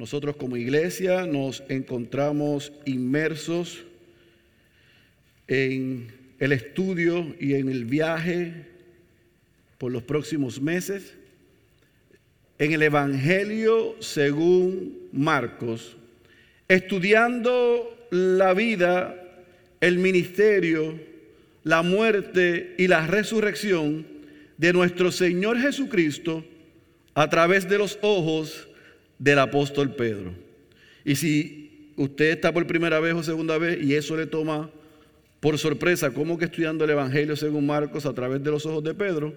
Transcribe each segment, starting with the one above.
nosotros como iglesia nos encontramos inmersos en el estudio y en el viaje por los próximos meses en el Evangelio según Marcos, estudiando la vida, el ministerio, la muerte y la resurrección de nuestro Señor Jesucristo a través de los ojos del apóstol Pedro. Y si usted está por primera vez o segunda vez y eso le toma por sorpresa, como que estudiando el Evangelio según Marcos a través de los ojos de Pedro,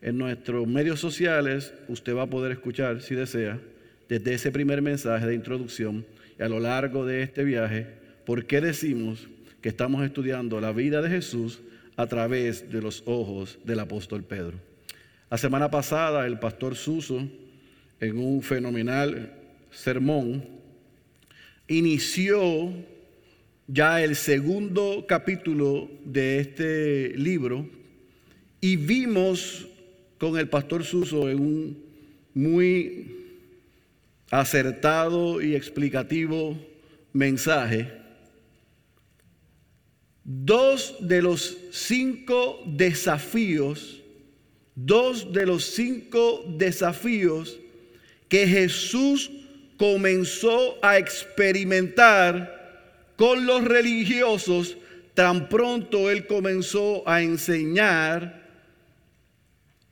en nuestros medios sociales usted va a poder escuchar, si desea, desde ese primer mensaje de introducción y a lo largo de este viaje, por qué decimos que estamos estudiando la vida de Jesús a través de los ojos del apóstol Pedro. La semana pasada el pastor Suso, en un fenomenal sermón, inició ya el segundo capítulo de este libro y vimos con el pastor Suso en un muy acertado y explicativo mensaje dos de los cinco desafíos, dos de los cinco desafíos que Jesús comenzó a experimentar con los religiosos tan pronto él comenzó a enseñar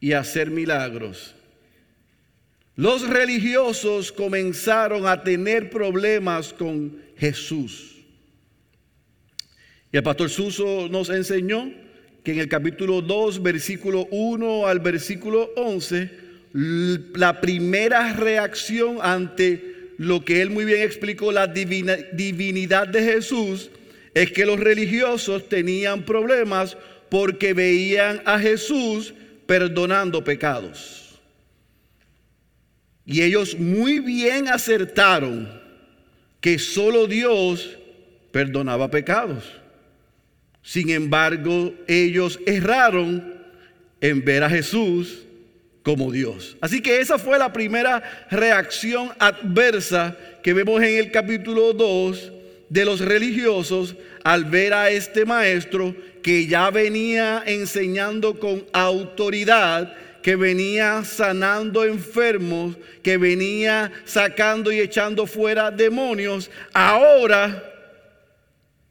y a hacer milagros. Los religiosos comenzaron a tener problemas con Jesús. Y el pastor Suso nos enseñó que en el capítulo 2, versículo 1 al versículo 11, la primera reacción ante lo que él muy bien explicó, la divinidad de Jesús, es que los religiosos tenían problemas porque veían a Jesús perdonando pecados. Y ellos muy bien acertaron que solo Dios perdonaba pecados. Sin embargo, ellos erraron en ver a Jesús como Dios. Así que esa fue la primera reacción adversa que vemos en el capítulo 2 de los religiosos al ver a este maestro que ya venía enseñando con autoridad, que venía sanando enfermos, que venía sacando y echando fuera demonios, ahora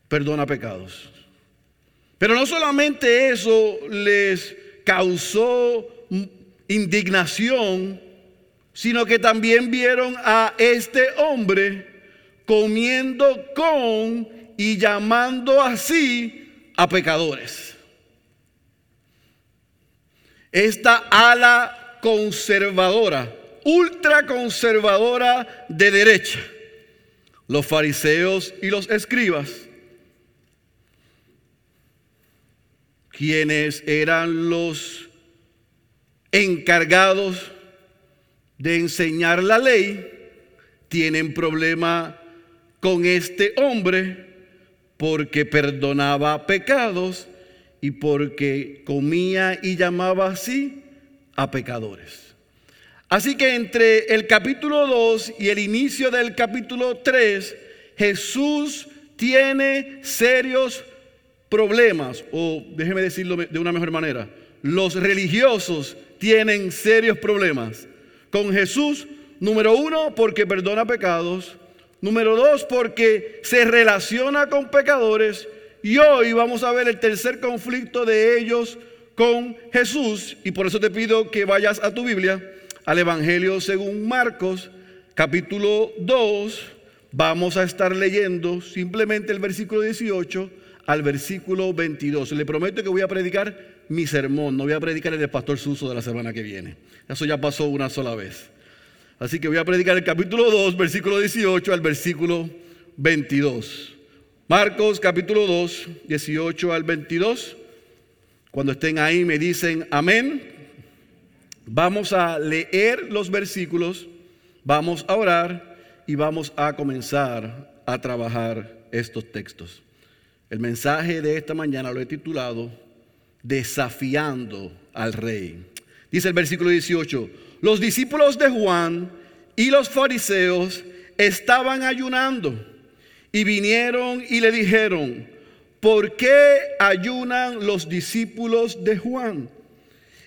perdona pecados. Pero no solamente eso les causó indignación, sino que también vieron a este hombre comiendo con y llamando así a pecadores. Esta ala conservadora, ultra conservadora de derecha, los fariseos y los escribas, quienes eran los encargados de enseñar la ley tienen problema con este hombre porque perdonaba pecados y porque comía y llamaba así a pecadores. Así que entre el capítulo 2 y el inicio del capítulo 3, Jesús tiene serios problemas, o déjeme decirlo de una mejor manera, los religiosos tienen serios problemas con Jesús. Número uno, porque perdona pecados. Número dos, porque se relaciona con pecadores. Y hoy vamos a ver el tercer conflicto de ellos con Jesús. Y por eso te pido que vayas a tu Biblia, al Evangelio según Marcos, capítulo 2. Vamos a estar leyendo simplemente el versículo 18 al versículo 22. Le prometo que voy a predicar mi sermón, no voy a predicar el del pastor Suso de la semana que viene. Eso ya pasó una sola vez. Así que voy a predicar el capítulo 2, versículo 18 al versículo 22. Marcos capítulo 2, 18 al 22. Cuando estén ahí me dicen amén. Vamos a leer los versículos, vamos a orar y vamos a comenzar a trabajar estos textos. El mensaje de esta mañana lo he titulado desafiando al rey. Dice el versículo 18, los discípulos de Juan y los fariseos estaban ayunando y vinieron y le dijeron, ¿por qué ayunan los discípulos de Juan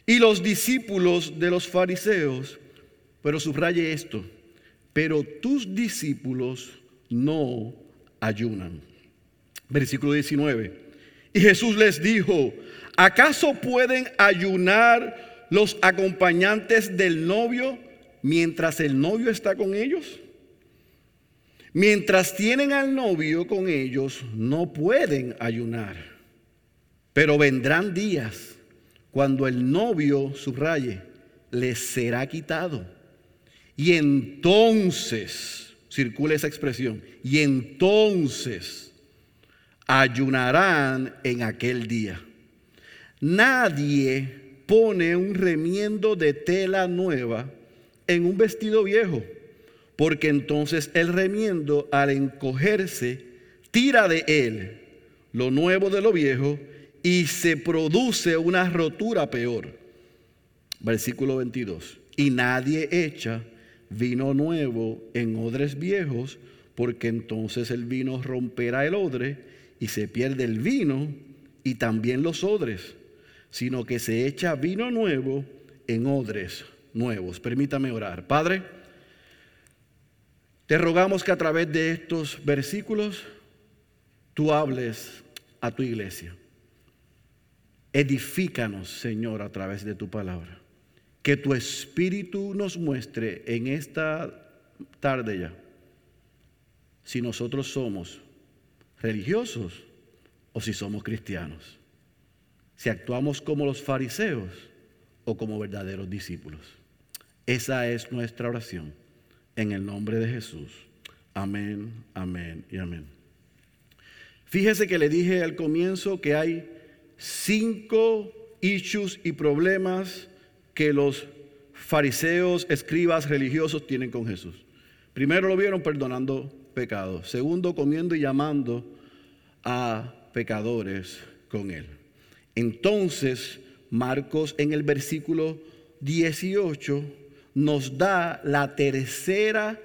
y los discípulos de los fariseos? Pero subraye esto, pero tus discípulos no ayunan. Versículo 19. Y Jesús les dijo, ¿acaso pueden ayunar los acompañantes del novio mientras el novio está con ellos? Mientras tienen al novio con ellos, no pueden ayunar. Pero vendrán días cuando el novio, subraye, les será quitado. Y entonces, circula esa expresión, y entonces ayunarán en aquel día. Nadie pone un remiendo de tela nueva en un vestido viejo porque entonces el remiendo al encogerse tira de él lo nuevo de lo viejo y se produce una rotura peor. Versículo 22. Y nadie echa vino nuevo en odres viejos, porque entonces el vino romperá el odre y se pierde el vino y también los odres, sino que se echa vino nuevo en odres nuevos. Permítame orar. Padre, te rogamos que a través de estos versículos tú hables a tu iglesia. Edifícanos, Señor, a través de tu palabra. Que tu espíritu nos muestre en esta tarde ya si nosotros somos religiosos o si somos cristianos. Si actuamos como los fariseos o como verdaderos discípulos. Esa es nuestra oración en el nombre de Jesús. Amén, amén y amén. Fíjese que le dije al comienzo que hay cinco issues y problemas que los fariseos, escribas religiosos tienen con Jesús. Primero lo vieron perdonando pecados. Segundo, comiendo y llamando a pecadores con él. Entonces, Marcos en el versículo 18 nos da la tercera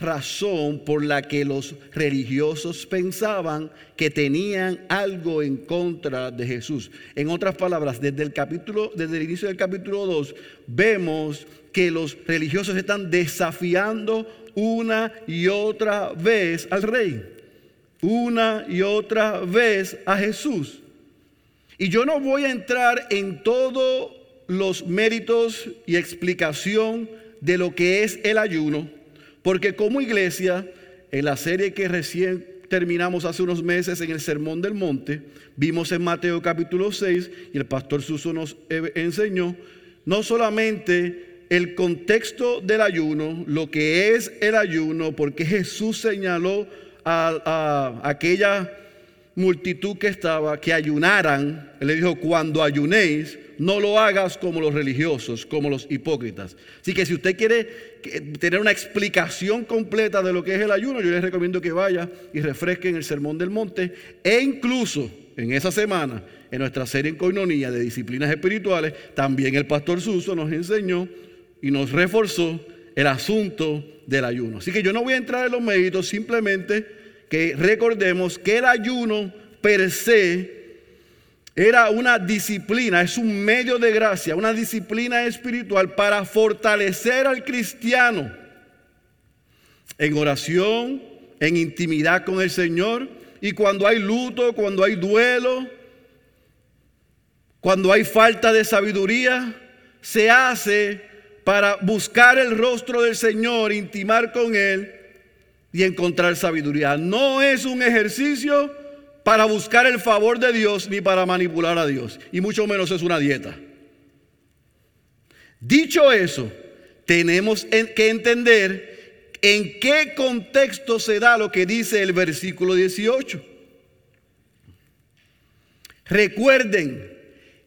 razón por la que los religiosos pensaban que tenían algo en contra de Jesús. En otras palabras, desde el capítulo desde el inicio del capítulo 2 vemos que los religiosos están desafiando una y otra vez al rey. Una y otra vez a Jesús. Y yo no voy a entrar en todo los méritos y explicación de lo que es el ayuno, porque como iglesia, en la serie que recién terminamos hace unos meses en el Sermón del Monte, vimos en Mateo capítulo 6 y el pastor Suso nos e-, enseñó no solamente el contexto del ayuno, lo que es el ayuno, porque Jesús señaló a, a aquella multitud que estaba que ayunaran, él le dijo, cuando ayunéis, no lo hagas como los religiosos, como los hipócritas. Así que si usted quiere tener una explicación completa de lo que es el ayuno, yo les recomiendo que vaya y refresque en el Sermón del Monte e incluso en esa semana, en nuestra serie en Coinonía de disciplinas espirituales, también el pastor Suso nos enseñó y nos reforzó el asunto del ayuno. Así que yo no voy a entrar en los méritos, simplemente que recordemos que el ayuno per se era una disciplina, es un medio de gracia, una disciplina espiritual para fortalecer al cristiano en oración, en intimidad con el Señor. Y cuando hay luto, cuando hay duelo, cuando hay falta de sabiduría, se hace para buscar el rostro del Señor, intimar con Él y encontrar sabiduría. No es un ejercicio para buscar el favor de Dios ni para manipular a Dios. Y mucho menos es una dieta. Dicho eso, tenemos que entender en qué contexto se da lo que dice el versículo 18. Recuerden,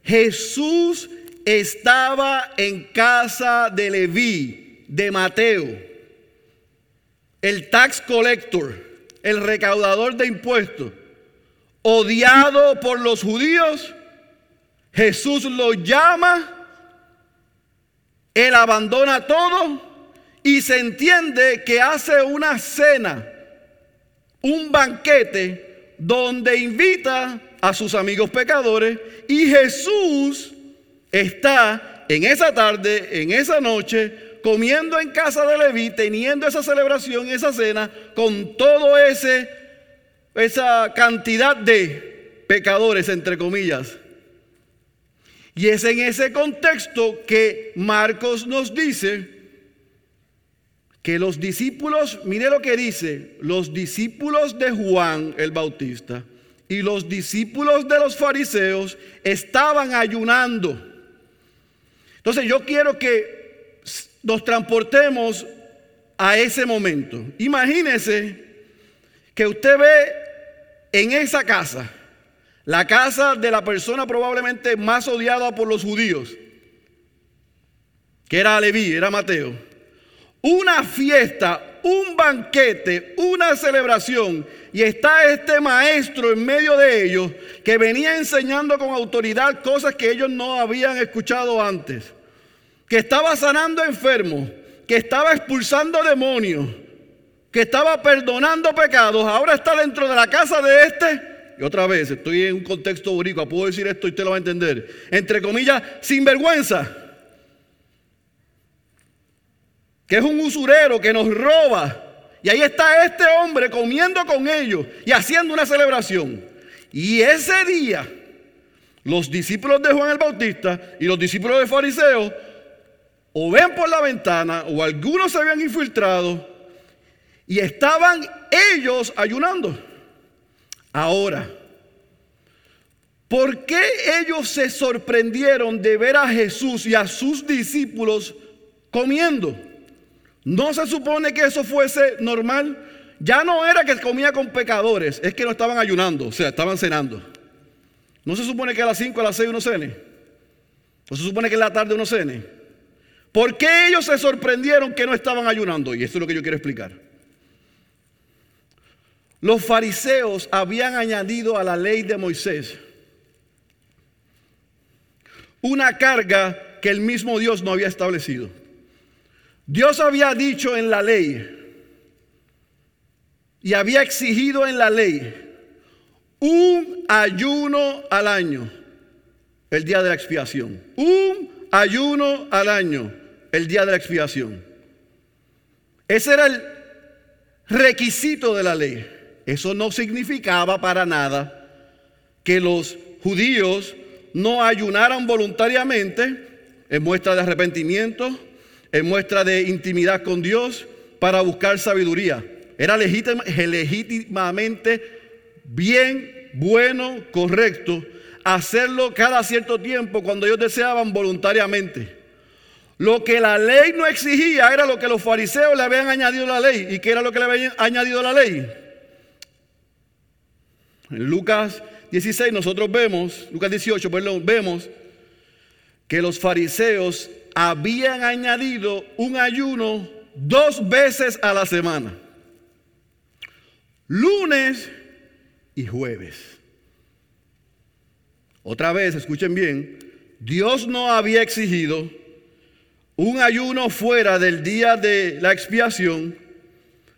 Jesús estaba en casa de Leví, de Mateo, el tax collector, el recaudador de impuestos odiado por los judíos, Jesús lo llama, él abandona todo y se entiende que hace una cena, un banquete donde invita a sus amigos pecadores y Jesús está en esa tarde, en esa noche, comiendo en casa de Leví, teniendo esa celebración, esa cena, con todo ese esa cantidad de pecadores entre comillas. Y es en ese contexto que Marcos nos dice que los discípulos, mire lo que dice, los discípulos de Juan el Bautista y los discípulos de los fariseos estaban ayunando. Entonces yo quiero que nos transportemos a ese momento. Imagínese que usted ve en esa casa, la casa de la persona probablemente más odiada por los judíos, que era Leví, era Mateo una fiesta, un banquete, una celebración. Y está este maestro en medio de ellos que venía enseñando con autoridad cosas que ellos no habían escuchado antes. Que estaba sanando enfermos, que estaba expulsando demonios, que estaba perdonando pecados. Ahora está dentro de la casa de este. Y otra vez, estoy en un contexto boricua, puedo decir esto y usted lo va a entender. Entre comillas, sin vergüenza que es un usurero que nos roba. Y ahí está este hombre comiendo con ellos y haciendo una celebración. Y ese día, los discípulos de Juan el Bautista y los discípulos de Fariseo o ven por la ventana o algunos se habían infiltrado y estaban ellos ayunando. Ahora, ¿por qué ellos se sorprendieron de ver a Jesús y a sus discípulos comiendo? ¿No se supone que eso fuese normal? Ya no era que comía con pecadores, es que no estaban ayunando, o sea, estaban cenando. ¿No se supone que a las 5, a las 6 uno cene? ¿No se supone que en la tarde uno cene? ¿Por qué ellos se sorprendieron que no estaban ayunando? Y esto es lo que yo quiero explicar. Los fariseos habían añadido a la ley de Moisés una carga que el mismo Dios no había establecido. Dios había dicho en la ley y había exigido en la ley un ayuno al año, el día de la expiación. Un ayuno al año, el día de la expiación. Ese era el requisito de la ley. Eso no significaba para nada que los judíos no ayunaran voluntariamente en muestra de arrepentimiento, en muestra de intimidad con Dios para buscar sabiduría. Era legítimamente bien, bueno, correcto hacerlo cada cierto tiempo cuando ellos deseaban voluntariamente. Lo que la ley no exigía era lo que los fariseos le habían añadido a la ley. ¿Y qué era lo que le habían añadido a la ley? En Lucas 16 nosotros vemos, Lucas 18, perdón, vemos que los fariseos habían añadido un ayuno dos veces a la semana. Lunes y jueves. Otra vez, escuchen bien, Dios no había exigido un ayuno fuera del día de la expiación.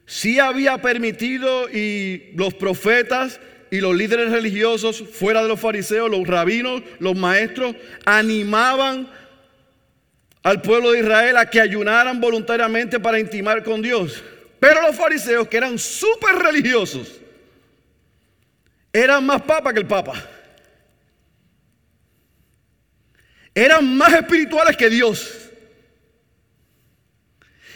Sí había permitido y los profetas y los líderes religiosos fuera de los fariseos, los rabinos, los maestros, animaban al pueblo de Israel a que ayunaran voluntariamente para intimar con Dios. Pero los fariseos, que eran súper religiosos, eran más papa que el papa. Eran más espirituales que Dios.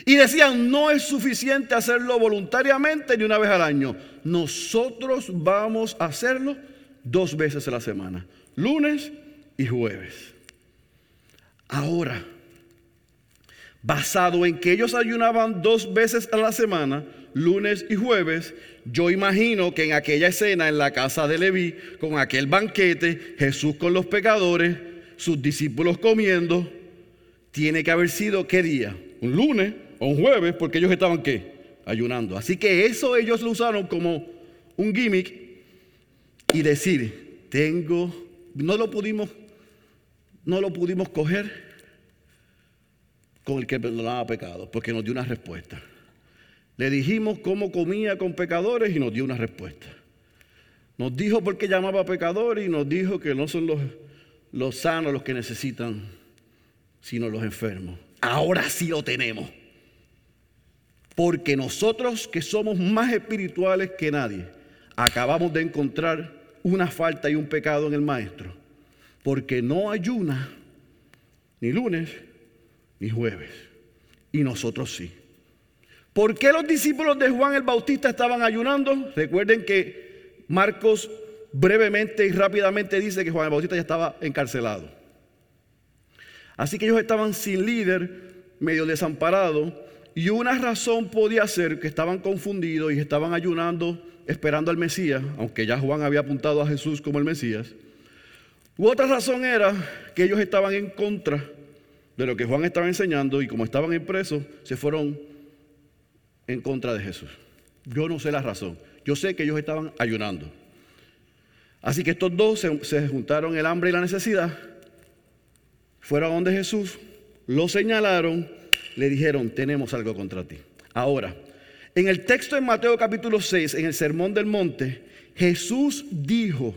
Y decían, no es suficiente hacerlo voluntariamente ni una vez al año. Nosotros vamos a hacerlo dos veces a la semana, lunes y jueves. Ahora, basado en que ellos ayunaban dos veces a la semana, lunes y jueves, yo imagino que en aquella escena en la casa de Leví, con aquel banquete, Jesús con los pecadores, sus discípulos comiendo, tiene que haber sido qué día? Un lunes un jueves, porque ellos estaban qué? Ayunando. Así que eso ellos lo usaron como un gimmick y decir, tengo, no lo pudimos, no lo pudimos coger con el que perdonaba pecados, porque nos dio una respuesta. Le dijimos cómo comía con pecadores y nos dio una respuesta. Nos dijo por qué llamaba pecadores y nos dijo que no son los, los sanos los que necesitan, sino los enfermos. Ahora sí lo tenemos. Porque nosotros que somos más espirituales que nadie, acabamos de encontrar una falta y un pecado en el maestro. Porque no ayuna ni lunes ni jueves. Y nosotros sí. ¿Por qué los discípulos de Juan el Bautista estaban ayunando? Recuerden que Marcos brevemente y rápidamente dice que Juan el Bautista ya estaba encarcelado. Así que ellos estaban sin líder, medio desamparados, y una razón podía ser que estaban confundidos y estaban ayunando esperando al Mesías, aunque ya Juan había apuntado a Jesús como el Mesías. U otra razón era que ellos estaban en contra de lo que Juan estaba enseñando y como estaban en se fueron en contra de Jesús. Yo no sé la razón. Yo sé que ellos estaban ayunando. Así que estos dos se, juntaron el hambre y la necesidad. Fueron a donde Jesús, lo señalaron, le dijeron, tenemos algo contra ti. Ahora, en el texto de Mateo capítulo 6, en el Sermón del Monte, Jesús dijo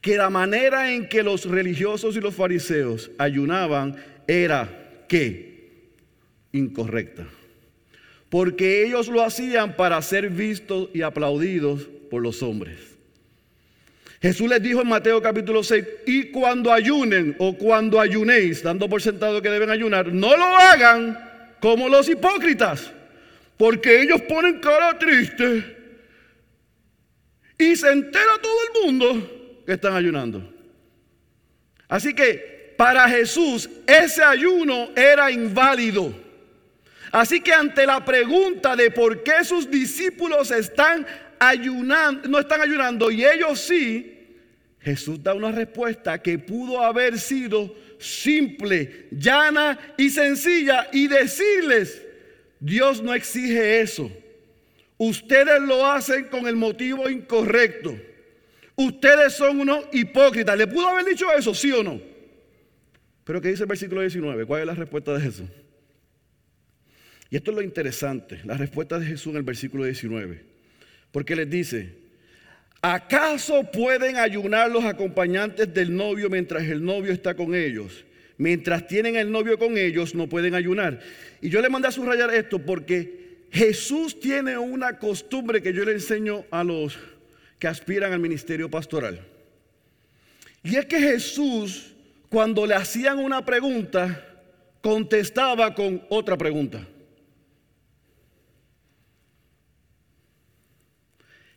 que la manera en que los religiosos y los fariseos ayunaban era que incorrecta. Porque ellos lo hacían para ser vistos y aplaudidos por los hombres. Jesús les dijo en Mateo capítulo 6, y cuando ayunen o cuando ayunéis, dando por sentado que deben ayunar, no lo hagan como los hipócritas, porque ellos ponen cara triste y se entera todo el mundo que están ayunando. Así que para Jesús ese ayuno era inválido. Así que ante la pregunta de por qué sus discípulos están ayunando, no están ayunando y ellos sí, Jesús da una respuesta que pudo haber sido simple, llana y sencilla y decirles, Dios no exige eso. Ustedes lo hacen con el motivo incorrecto. Ustedes son unos hipócritas. ¿Le pudo haber dicho eso, sí o no? Pero ¿qué dice el versículo 19? ¿Cuál es la respuesta de Jesús? Y esto es lo interesante, la respuesta de Jesús en el versículo 19. Porque les dice, ¿acaso pueden ayunar los acompañantes del novio mientras el novio está con ellos? Mientras tienen el novio con ellos, no pueden ayunar. Y yo le mandé a subrayar esto porque Jesús tiene una costumbre que yo le enseño a los que aspiran al ministerio pastoral. Y es que Jesús cuando le hacían una pregunta, contestaba con otra pregunta.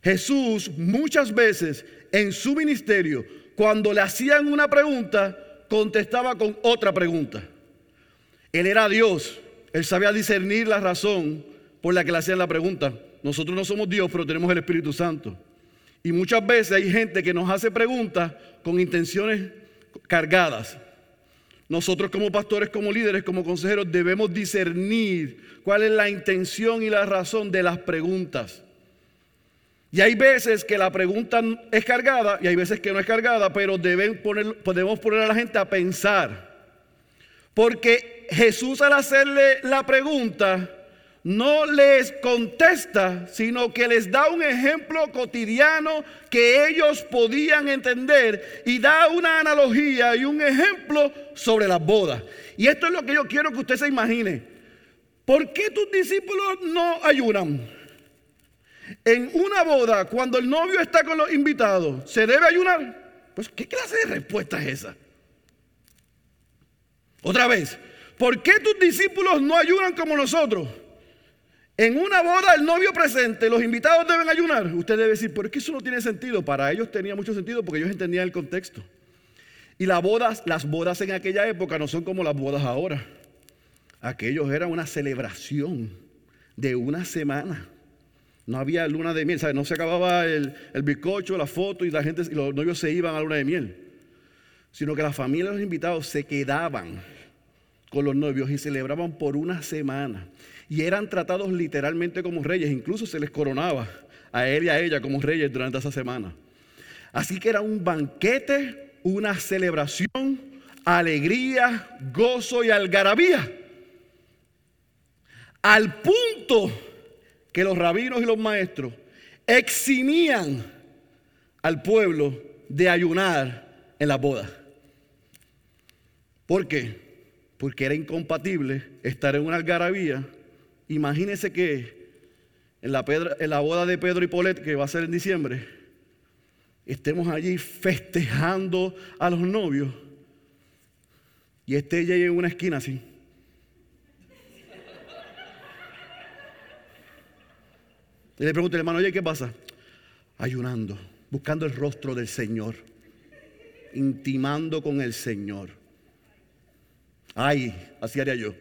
Jesús muchas veces en su ministerio, cuando le hacían una pregunta, contestaba con otra pregunta. Él era Dios, él sabía discernir la razón por la que le hacían la pregunta. Nosotros no somos Dios, pero tenemos el Espíritu Santo. Y muchas veces hay gente que nos hace preguntas con intenciones cargadas. Nosotros como pastores, como líderes, como consejeros debemos discernir cuál es la intención y la razón de las preguntas. Y hay veces que la pregunta es cargada y hay veces que no es cargada, pero deben poner, podemos poner a la gente a pensar. Porque Jesús al hacerle la pregunta no les contesta, sino que les da un ejemplo cotidiano que ellos podían entender y da una analogía y un ejemplo sobre las bodas. Y esto es lo que yo quiero que usted se imagine. ¿Por qué tus discípulos no ayunan? En una boda, cuando el novio está con los invitados, ¿se debe ayunar? Pues, ¿qué clase de respuesta es esa? Otra vez, ¿por qué tus discípulos no ayunan como nosotros? En una boda, el novio presente, los invitados deben ayunar. Usted debe decir, ¿por qué eso no tiene sentido? Para ellos tenía mucho sentido porque ellos entendían el contexto. Y las bodas, las bodas en aquella época no son como las bodas ahora. Aquellos eran una celebración de una semana. No había luna de miel, no se acababa el, bizcocho, la foto y la gente y los novios se iban a luna de miel. Sino que la familia de los invitados se quedaban con los novios y celebraban por una semana y eran tratados literalmente como reyes, incluso se les coronaba a él y a ella como reyes durante esa semana. Así que era un banquete, una celebración, alegría, gozo y algarabía. Al punto que los rabinos y los maestros eximían al pueblo de ayunar en la boda. ¿Por qué? Porque era incompatible estar en una algarabía. Imagínense que en la, en la boda de Pedro y Polet, que va a ser en diciembre, estemos allí festejando a los novios y esté ella en una esquina así. Y le pregunto, hermano, oye, ¿qué pasa? Ayunando, buscando el rostro del Señor, intimando con el Señor. Ay, así haría yo.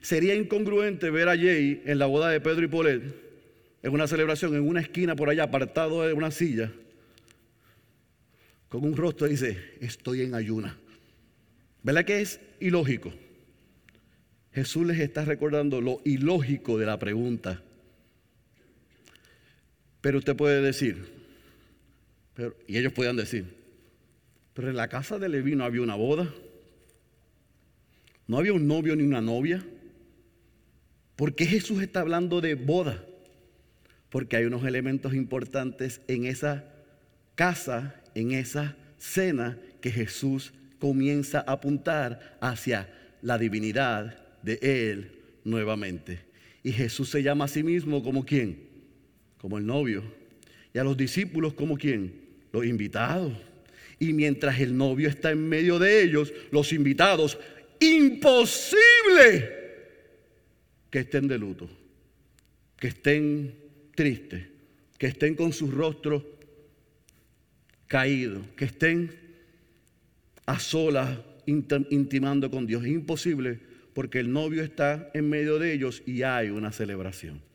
Sería incongruente ver a Jay en la boda de Pedro y Polet, en una celebración, en una esquina por allá, apartado de una silla, con un rostro y dice, estoy en ayuna. ¿Verdad que es ilógico? Jesús les está recordando lo ilógico de la pregunta. Pero usted puede decir, y ellos puedan decir, pero en la casa de Leví no había una boda, no había un novio ni una novia. ¿Por qué Jesús está hablando de boda? Porque hay unos elementos importantes en esa casa, en esa cena que Jesús comienza a apuntar hacia la divinidad de Él nuevamente. Y Jesús se llama a sí mismo como quién? Como el novio. Y a los discípulos como quién? Los invitados. Y mientras el novio está en medio de ellos, los invitados, imposible que estén de luto, que estén tristes, que estén con sus rostros caídos, que estén a solas intimando con Dios. Imposible porque el novio está en medio de ellos y hay una celebración.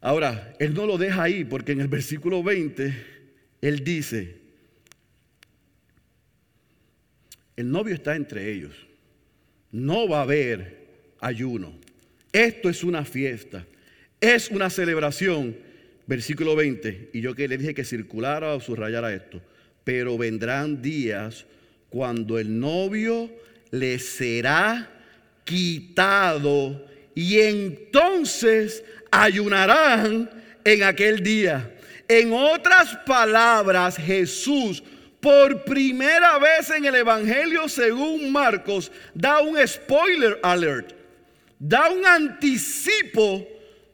Ahora, él no lo deja ahí porque en el versículo 20 él dice, el novio está entre ellos, no va a haber ayuno, esto es una fiesta, es una celebración. Versículo 20, y yo que le dije que circulara o subrayara esto, pero vendrán días cuando el novio le será quitado y entonces ayunarán en aquel día. En otras palabras, Jesús por primera vez en el Evangelio según Marcos da un spoiler alert, da un anticipo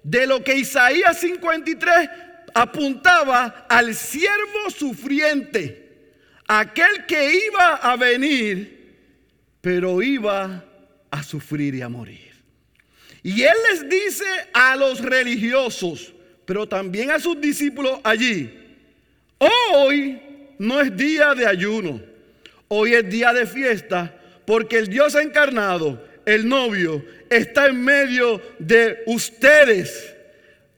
de lo que Isaías 53 apuntaba al siervo sufriente, aquel que iba a venir, pero iba a sufrir y a morir. Y él les dice a los religiosos, pero también a sus discípulos allí, hoy no es día de ayuno, hoy es día de fiesta, porque el Dios encarnado, el novio, está en medio de ustedes.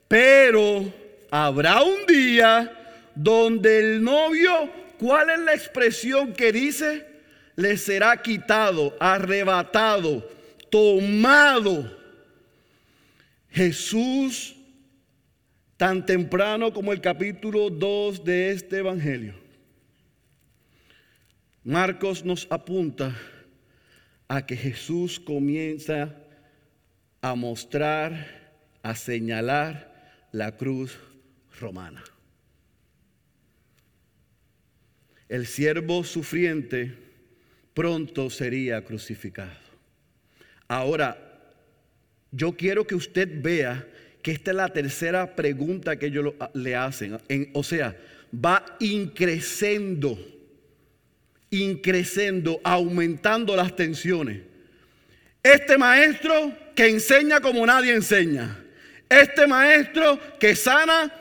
Pero habrá un día donde el novio, ¿cuál es la expresión que dice? Le será quitado, arrebatado, tomado. Jesús, tan temprano como el capítulo 2 de este Evangelio, Marcos nos apunta a que Jesús comienza a mostrar, a señalar la cruz romana. El siervo sufriente pronto sería crucificado. Ahora, yo quiero que usted vea que esta es la tercera pregunta que ellos le hacen. o sea, va increciendo, increciendo, aumentando las tensiones. Este maestro que enseña como nadie enseña. Este maestro que sana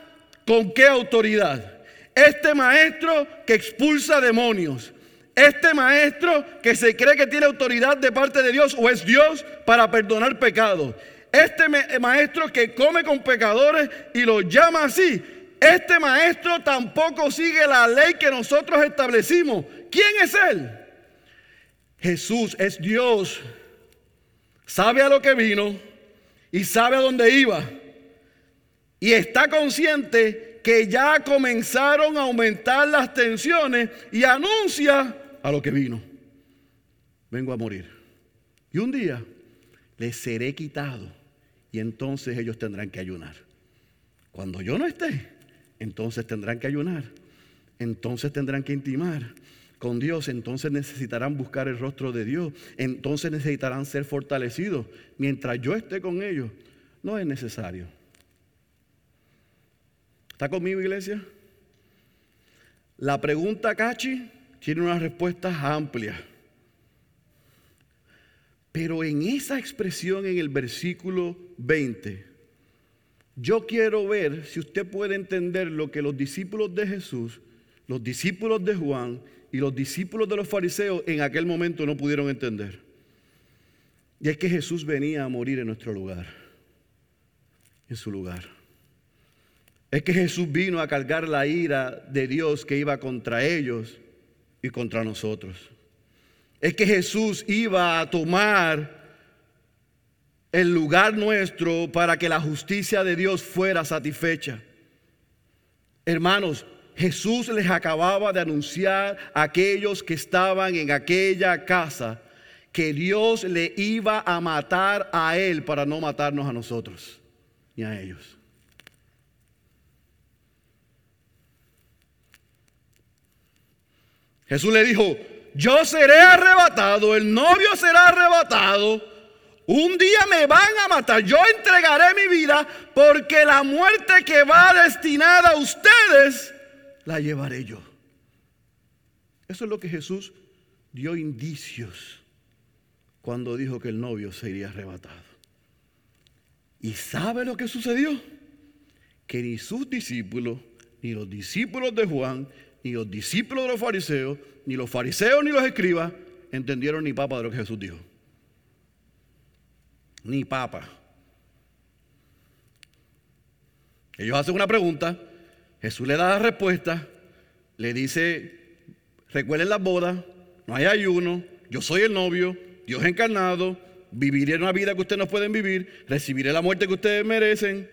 con qué autoridad. Este maestro que expulsa demonios. Este maestro que se cree que tiene autoridad de parte de Dios o es Dios para perdonar pecados. Este maestro que come con pecadores y los llama así. Este maestro tampoco sigue la ley que nosotros establecimos. ¿Quién es él? Jesús es Dios sabe a lo que vino y sabe a dónde iba. Y está consciente que ya comenzaron a aumentar las tensiones y anuncia a lo que vino. Vengo a morir. Y un día les seré quitado y entonces ellos tendrán que ayunar. Cuando yo no esté, entonces tendrán que ayunar, entonces tendrán que intimar con Dios, entonces necesitarán buscar el rostro de Dios, entonces necesitarán ser fortalecidos. Mientras yo esté con ellos, no es necesario. ¿Está conmigo, iglesia? La pregunta, Cachi, tiene unas respuestas amplias. Pero en esa expresión en el versículo 20, yo quiero ver si usted puede entender lo que los discípulos de Jesús, los discípulos de Juan y los discípulos de los fariseos en aquel momento no pudieron entender. Y es que Jesús venía a morir en nuestro lugar, en su lugar. Es que Jesús vino a cargar la ira de Dios que iba contra ellos y contra nosotros. Es que Jesús iba a tomar el lugar nuestro para que la justicia de Dios fuera satisfecha. Hermanos, Jesús les acababa de anunciar a aquellos que estaban en aquella casa que Dios le iba a matar a él para no matarnos a nosotros ni a ellos. Jesús le dijo, yo seré arrebatado, el novio será arrebatado un día me van a matar. Yo entregaré mi vida porque la muerte que va destinada a ustedes la llevaré yo. Eso es lo que Jesús dio indicios cuando dijo que el novio sería arrebatado. ¿Y sabe lo que sucedió? Que ni sus discípulos, ni los discípulos de Juan, ni los discípulos de los fariseos, ni los fariseos ni los escribas entendieron ni papa de lo que Jesús dijo ni papa. Ellos hacen una pregunta, Jesús le da la respuesta, le dice, recuerden las bodas, no hay ayuno, yo soy el novio, Dios encarnado, viviré una vida que ustedes no pueden vivir, recibiré la muerte que ustedes merecen,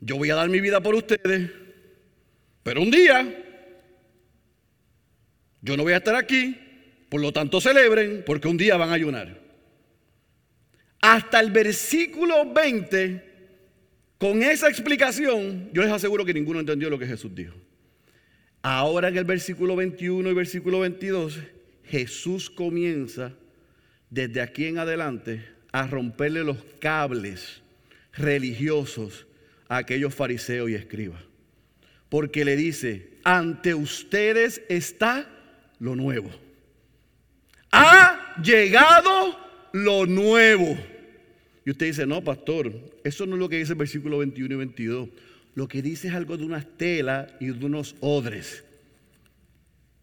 yo voy a dar mi vida por ustedes, pero un día yo no voy a estar aquí, por lo tanto celebren, porque un día van a ayunar hasta el versículo 20, con esa explicación, yo les aseguro que ninguno entendió lo que Jesús dijo. Ahora en el versículo 21 y versículo 22, Jesús comienza desde aquí en adelante a romperle los cables religiosos a aquellos fariseos y escribas. Porque le dice, ante ustedes está lo nuevo. Ha llegado lo nuevo. Y usted dice, no, pastor, eso no es lo que dice el versículo 21 y 22. Lo que dice es algo de unas telas y de unos odres.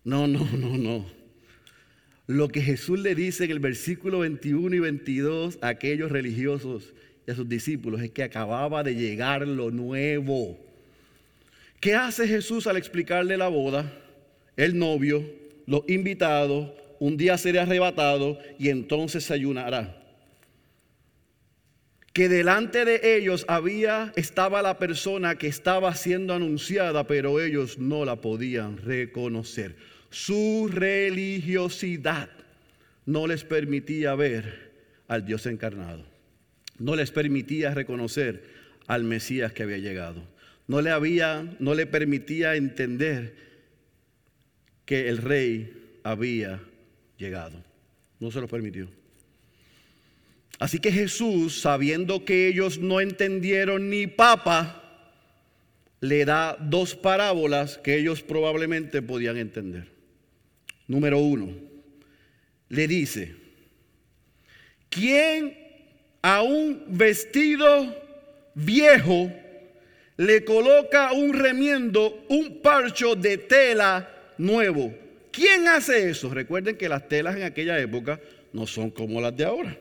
No, no, no, no. Lo que Jesús le dice en el versículo 21 y 22 a aquellos religiosos y a sus discípulos es que acababa de llegar lo nuevo. ¿Qué hace Jesús al explicarle la boda? El novio, los invitados, un día será arrebatado y entonces se ayunará. Que delante de ellos había estaba la persona que estaba siendo anunciada, pero ellos no la podían reconocer. Su religiosidad no les permitía ver al Dios encarnado. No les permitía reconocer al Mesías que había llegado. No le había no le permitía entender que el rey había llegado. No se lo permitió. Así que Jesús, sabiendo que ellos no entendieron ni papa, le da dos parábolas que ellos probablemente podían entender. Número uno, le dice, ¿quién a un vestido viejo le coloca un remiendo, un parcho de tela nuevo? ¿Quién hace eso? Recuerden que las telas en aquella época no son como las de ahora.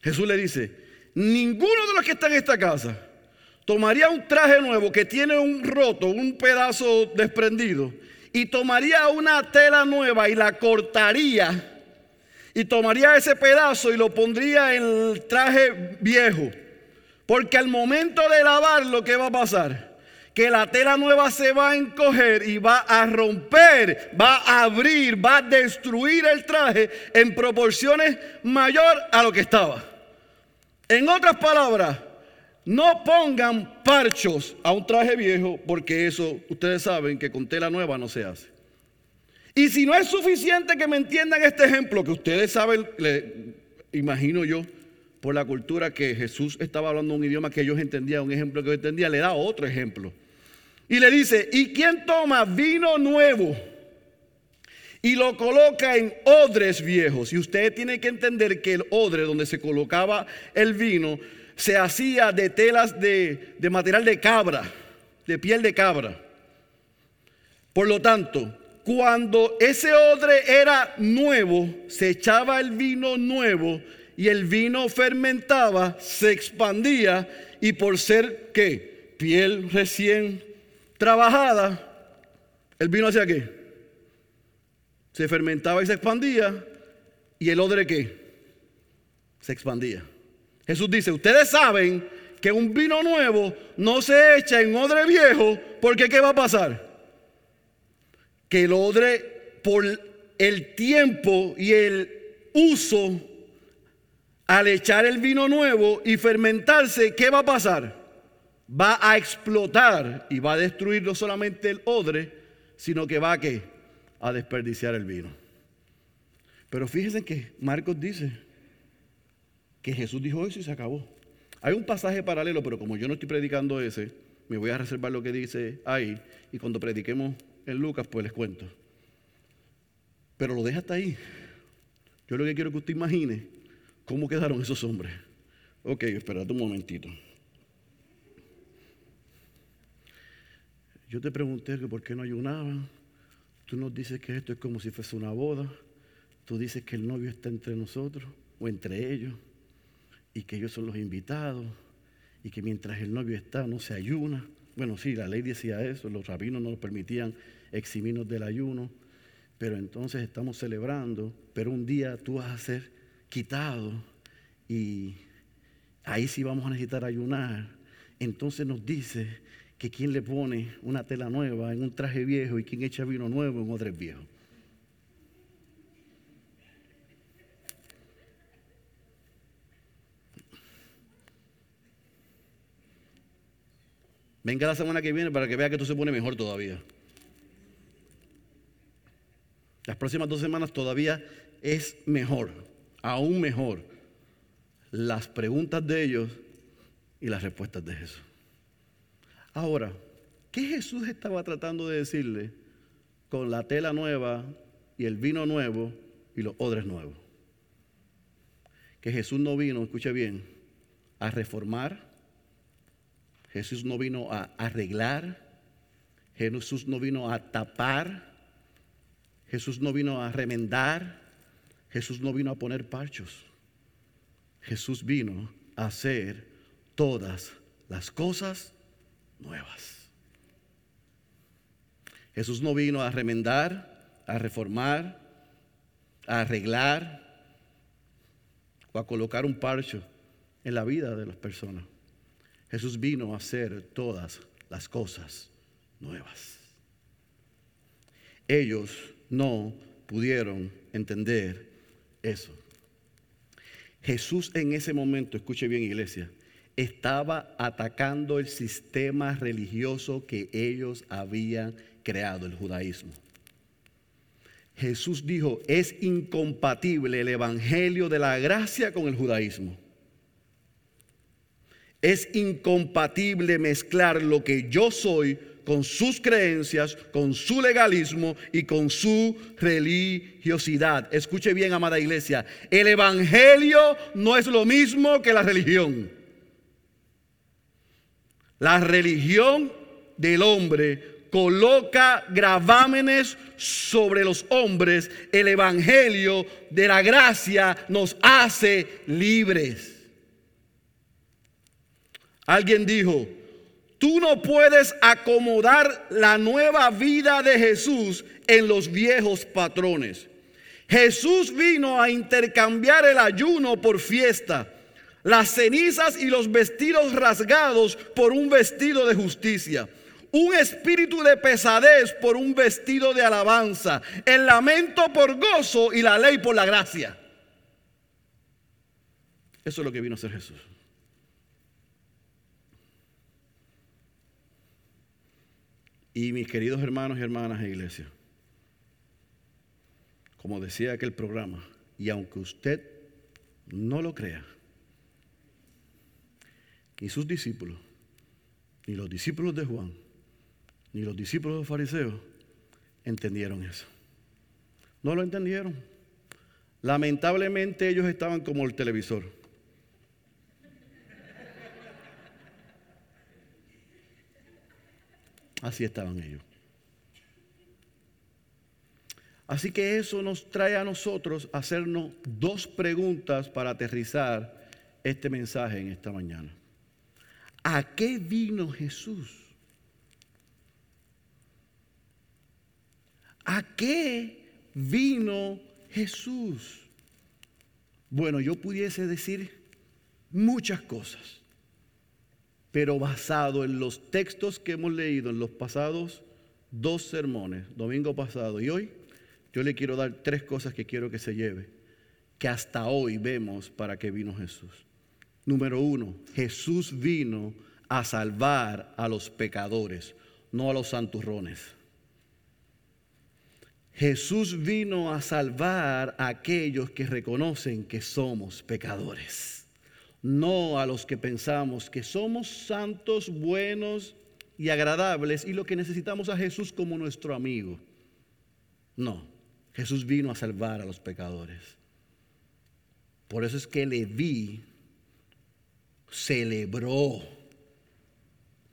Jesús le dice, ninguno de los que están en esta casa tomaría un traje nuevo que tiene un roto, un pedazo desprendido, y tomaría una tela nueva y la cortaría, y tomaría ese pedazo y lo pondría en el traje viejo. Porque al momento de lavarlo, ¿qué va a pasar? que la tela nueva se va a encoger y va a romper, va a abrir, va a destruir el traje en proporciones mayor a lo que estaba. En otras palabras, no pongan parchos a un traje viejo porque eso ustedes saben que con tela nueva no se hace. Y si no es suficiente que me entiendan este ejemplo, que ustedes saben, imagino yo, por la cultura que Jesús estaba hablando un idioma que ellos entendían, un ejemplo que yo entendía, le da otro ejemplo. Y le dice, ¿y quién toma vino nuevo y lo coloca en odres viejos? Y usted tiene que entender que el odre donde se colocaba el vino se hacía de telas de, de material de cabra, de piel de cabra. Por lo tanto, cuando ese odre era nuevo, se echaba el vino nuevo y el vino fermentaba, se expandía y por ser que piel recién trabajada, el vino hacía qué? Se fermentaba y se expandía y el odre qué? Se expandía. Jesús dice, ustedes saben que un vino nuevo no se echa en odre viejo porque ¿qué va a pasar? que el odre por el tiempo y el uso al echar el vino nuevo y fermentarse, ¿qué va a pasar? Va a explotar y va a destruir no solamente el odre, sino que va a? A desperdiciar el vino. Pero fíjense que Marcos dice que Jesús dijo eso y se acabó. Hay un pasaje paralelo, pero como yo no estoy predicando ese, me voy a reservar lo que dice ahí y cuando prediquemos en Lucas, pues les cuento. Pero lo deja hasta ahí. Yo lo que quiero que usted imagine cómo quedaron esos hombres. Ok, espérate un momentito. Yo te pregunté que por qué no ayunaban. Tú nos dices que esto es como si fuese una boda. Tú dices que el novio está entre nosotros o entre ellos y que ellos son los invitados y que mientras el novio está no se ayuna. Bueno, sí, la ley decía eso, los rabinos no nos permitían eximirnos del ayuno, pero entonces estamos celebrando, pero un día tú vas a ser quitado y ahí sí vamos a necesitar ayunar. Entonces nos dice que quien le pone una tela nueva en un traje viejo y quien echa vino nuevo en otro viejo. Venga la semana que viene para que vea que esto se pone mejor todavía. Las próximas dos semanas todavía es mejor, aún mejor, las preguntas de ellos y las respuestas de Jesús. Ahora, ¿qué Jesús estaba tratando de decirle con la tela nueva y el vino nuevo y los odres nuevos? Que Jesús no vino, escuche bien, a reformar Jesús no vino a arreglar, Jesús no vino a tapar, Jesús no vino a remendar, Jesús no vino a poner parchos. Jesús vino a hacer todas las cosas nuevas. Jesús no vino a remendar, a reformar, a arreglar o a colocar un parcho en la vida de las personas. Jesús vino a hacer todas las cosas nuevas. Ellos no pudieron entender eso. Jesús en ese momento, escuche bien iglesia, estaba atacando el sistema religioso que ellos habían creado, el judaísmo. Jesús dijo, es incompatible el Evangelio de la gracia con el judaísmo. Es incompatible mezclar lo que yo soy con sus creencias, con su legalismo y con su religiosidad. Escuche bien, amada iglesia, el Evangelio no es lo mismo que la religión. La religión del hombre coloca gravámenes sobre los hombres. El Evangelio de la gracia nos hace libres. Alguien dijo, tú no puedes acomodar la nueva vida de Jesús en los viejos patrones. Jesús vino a intercambiar el ayuno por fiesta, las cenizas y los vestidos rasgados por un vestido de justicia, un espíritu de pesadez por un vestido de alabanza, el lamento por gozo y la ley por la gracia. Eso es lo que vino a ser Jesús. Y mis queridos hermanos y hermanas de iglesia, como decía aquel programa, y aunque usted no lo crea, ni sus discípulos, ni los discípulos de Juan, ni los discípulos de los fariseos entendieron eso. No lo entendieron. Lamentablemente ellos estaban como el televisor. Así estaban ellos. Así que eso nos trae a nosotros a hacernos dos preguntas para aterrizar este mensaje en esta mañana. ¿A qué vino Jesús? ¿A qué vino Jesús? Bueno, yo pudiese decir muchas cosas pero basado en los textos que hemos leído en los pasados dos sermones, domingo pasado y hoy, yo le quiero dar tres cosas que quiero que se lleve, que hasta hoy vemos para qué vino Jesús. Número uno, Jesús vino a salvar a los pecadores, no a los santurrones. Jesús vino a salvar a aquellos que reconocen que somos pecadores no a los que pensamos que somos santos, buenos y agradables y lo que necesitamos a Jesús como nuestro amigo. No, Jesús vino a salvar a los pecadores. Por eso es que Leví celebró,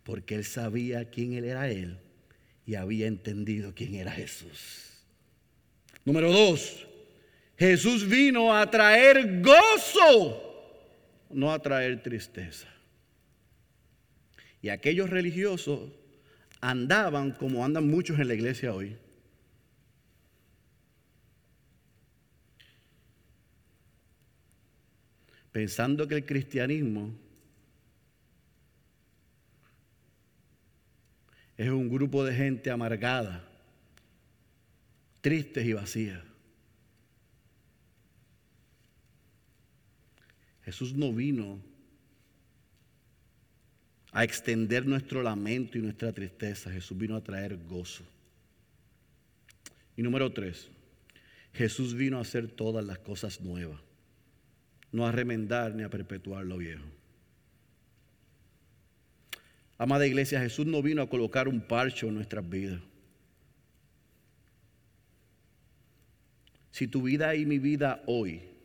porque él sabía quién él era él y había entendido quién era Jesús. Número dos, Jesús vino a traer gozo no a traer tristeza. Y aquellos religiosos andaban como andan muchos en la iglesia hoy. Pensando que el cristianismo es un grupo de gente amargada, tristes y vacías. Jesús no vino a extender nuestro lamento y nuestra tristeza. Jesús vino a traer gozo. Y número tres, Jesús vino a hacer todas las cosas nuevas, no a remendar ni a perpetuar lo viejo. Amada iglesia, Jesús no vino a colocar un parcho en nuestras vidas. Si tu vida y mi vida hoy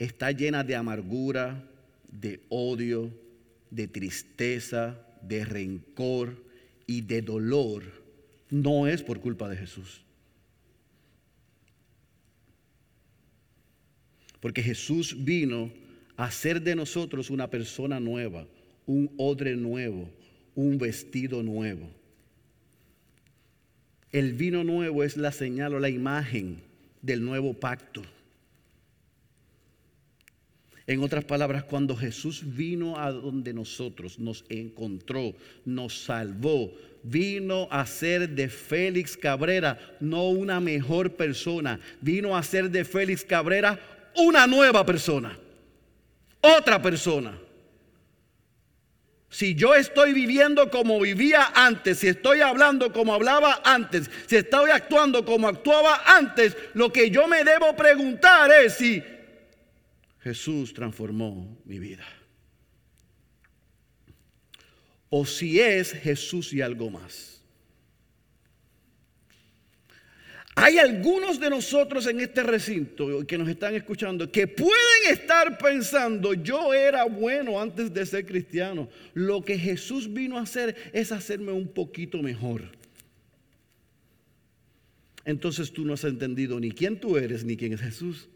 está llena de amargura, de odio, de tristeza, de rencor y de dolor, no es por culpa de Jesús. Porque Jesús vino a hacer de nosotros una persona nueva, un odre nuevo, un vestido nuevo. El vino nuevo es la señal o la imagen del nuevo pacto. En otras palabras, cuando Jesús vino a donde nosotros, nos encontró, nos salvó, vino a ser de Félix Cabrera no una mejor persona, vino a ser de Félix Cabrera una nueva persona, otra persona. Si yo estoy viviendo como vivía antes, si estoy hablando como hablaba antes, si estoy actuando como actuaba antes, lo que yo me debo preguntar es si Jesús transformó mi vida. O si es Jesús y algo más. Hay algunos de nosotros en este recinto que nos están escuchando que pueden estar pensando, yo era bueno antes de ser cristiano. Lo que Jesús vino a hacer es hacerme un poquito mejor. Entonces tú no has entendido ni quién tú eres ni quién es Jesús.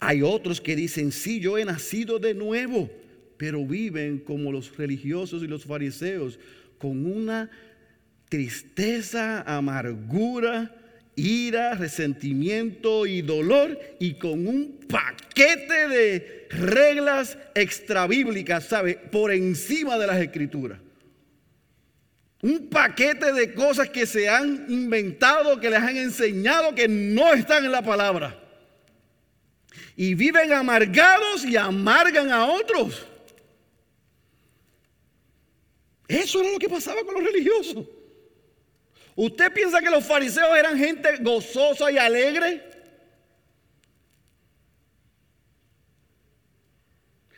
Hay otros que dicen, sí, yo he nacido de nuevo, pero viven como los religiosos y los fariseos, con una tristeza, amargura, ira, resentimiento y dolor, y con un paquete de reglas extrabíblicas, ¿sabe? Por encima de las escrituras. Un paquete de cosas que se han inventado, que les han enseñado, que no están en la palabra. Y viven amargados y amargan a otros. Eso era lo que pasaba con los religiosos. ¿Usted piensa que los fariseos eran gente gozosa y alegre?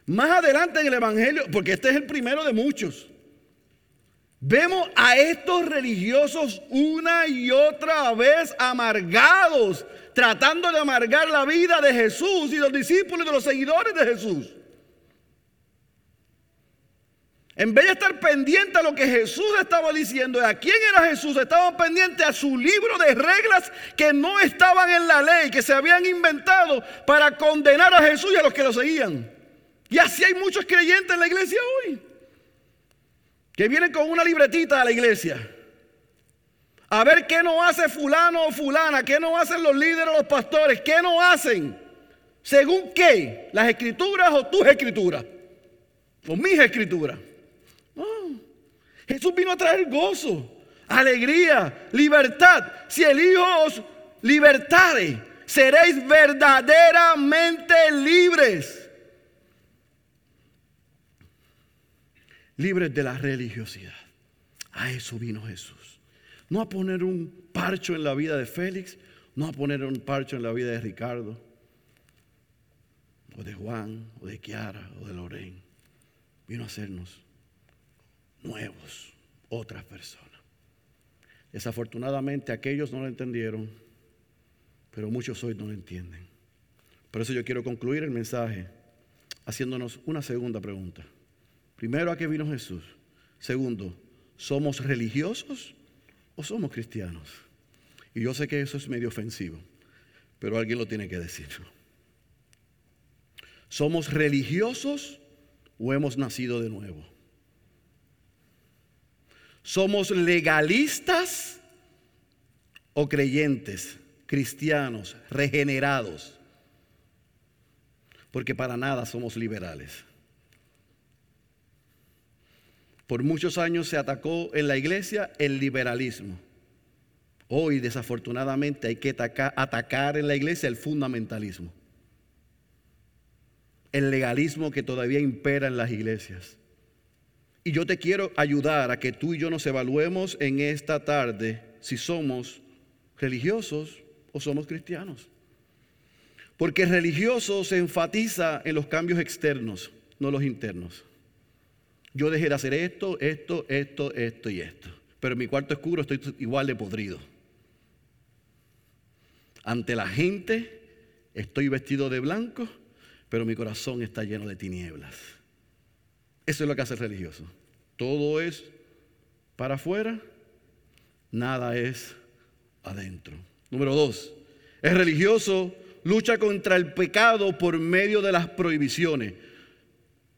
Más adelante en el Evangelio, porque este es el primero de muchos, vemos a estos religiosos una y otra vez amargados, tratando de amargar la vida de Jesús y los discípulos y de los seguidores de Jesús. En vez de estar pendiente a lo que Jesús estaba diciendo, a quién era Jesús, estaban pendientes a su libro de reglas que no estaban en la ley, que se habían inventado para condenar a Jesús y a los que lo seguían. Y así hay muchos creyentes en la iglesia hoy, que vienen con una libretita a la iglesia. A ver qué no hace fulano o fulana, qué no hacen los líderes los pastores, qué no hacen. ¿Según qué? ¿Las escrituras o tus escrituras? O mis escrituras. Jesús vino a traer gozo, alegría, libertad. Si el Hijo os libertare, seréis verdaderamente libres. Libres de la religiosidad. A eso vino Jesús. No a poner un parcho en la vida de Félix, no a poner un parcho en la vida de Ricardo, o de Juan, o de Kiara, o de Lorraine. Vino a hacernos nuevos, otras personas. Desafortunadamente aquellos no lo entendieron, pero muchos hoy no lo entienden. Por eso yo quiero concluir el mensaje haciéndonos una segunda pregunta. Primero, ¿a qué vino Jesús? Segundo, ¿somos religiosos o somos cristianos? Y yo sé que eso es medio ofensivo, pero alguien lo tiene que decir. ¿Somos religiosos o hemos nacido de nuevo? ¿Somos legalistas o creyentes, cristianos, regenerados? Porque para nada somos liberales. Por muchos años se atacó en la iglesia el liberalismo. Hoy desafortunadamente hay que atacar, en la iglesia el fundamentalismo. El legalismo que todavía impera en las iglesias. Y yo te quiero ayudar a que tú y yo nos evaluemos en esta tarde si somos religiosos o somos cristianos. Porque religioso se enfatiza en los cambios externos, no los internos. Yo dejé de hacer esto, esto, esto, esto y esto. Pero en mi cuarto oscuro estoy igual de podrido. Ante la gente estoy vestido de blanco, pero mi corazón está lleno de tinieblas. Eso es lo que hace el religioso. Todo es para afuera, nada es adentro. Número dos, el religioso lucha contra el pecado por medio de las prohibiciones.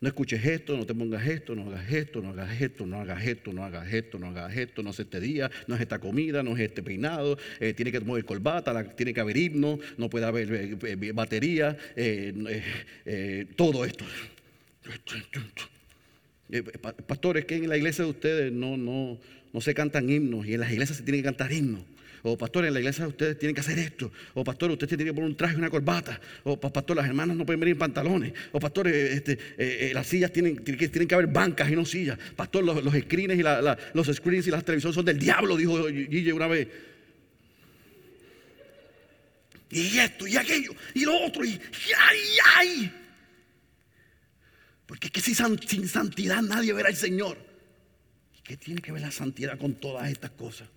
No escuches esto, no te pongas esto, no hagas esto, no hagas esto, no hagas esto, no hagas esto, no hagas esto, no es este día, no es esta comida, no es este peinado, eh, tiene que mover corbata, tiene que haber himno, no puede haber eh, eh, batería, todo esto. Eh, pastores, que en la iglesia de ustedes no, no, no se cantan himnos y en las iglesias se tienen que cantar himnos. O pastores, en la iglesia de ustedes tienen que hacer esto. O pastor, usted tiene que poner un traje y una corbata. O pastor, las hermanas no pueden venir en pantalones. O pastores, este, eh, eh, las sillas tienen, tienen, que, haber bancas y no sillas. Pastor, los, los screens y los screens y las televisiones son del diablo, dijo Guille una vez. Y esto, y aquello, y lo otro, y ay, ay. Porque es que sin santidad nadie verá al Señor. ¿Y qué tiene que ver la santidad con todas estas cosas?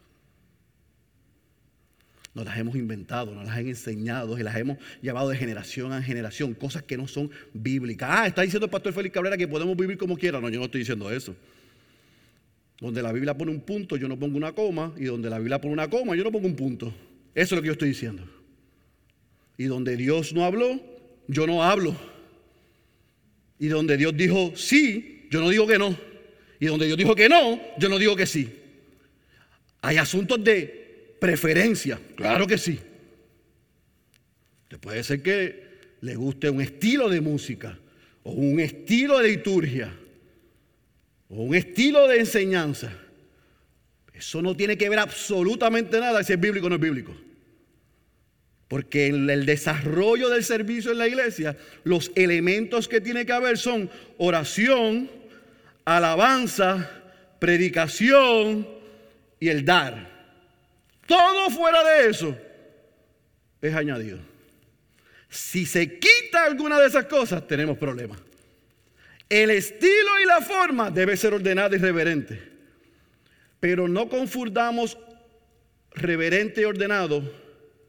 Nos las hemos inventado, nos las han enseñado y las hemos llevado de generación a generación, cosas que no son bíblicas. Ah, está diciendo el pastor Félix Cabrera que podemos vivir como quiera. No, yo no estoy diciendo eso. Donde la Biblia pone un punto, yo no pongo una coma. Y donde la Biblia pone una coma, yo no pongo un punto. Eso es lo que yo estoy diciendo. Y donde Dios no habló, yo no hablo. Y donde Dios dijo sí, yo no digo que no. Y donde Dios dijo que no, yo no digo que sí. Hay asuntos de preferencia, claro que sí. puede ser que le guste un estilo de música, o un estilo de liturgia, o un estilo de enseñanza, eso no tiene que ver absolutamente nada si es bíblico o no es bíblico. Porque en el desarrollo del servicio en la iglesia, los elementos que tiene que haber son oración, alabanza, predicación y el dar. Todo fuera de eso es añadido. Si se quita alguna de esas cosas, tenemos problemas. El estilo y la forma debe ser ordenada y reverente. Pero no confundamos reverente y ordenado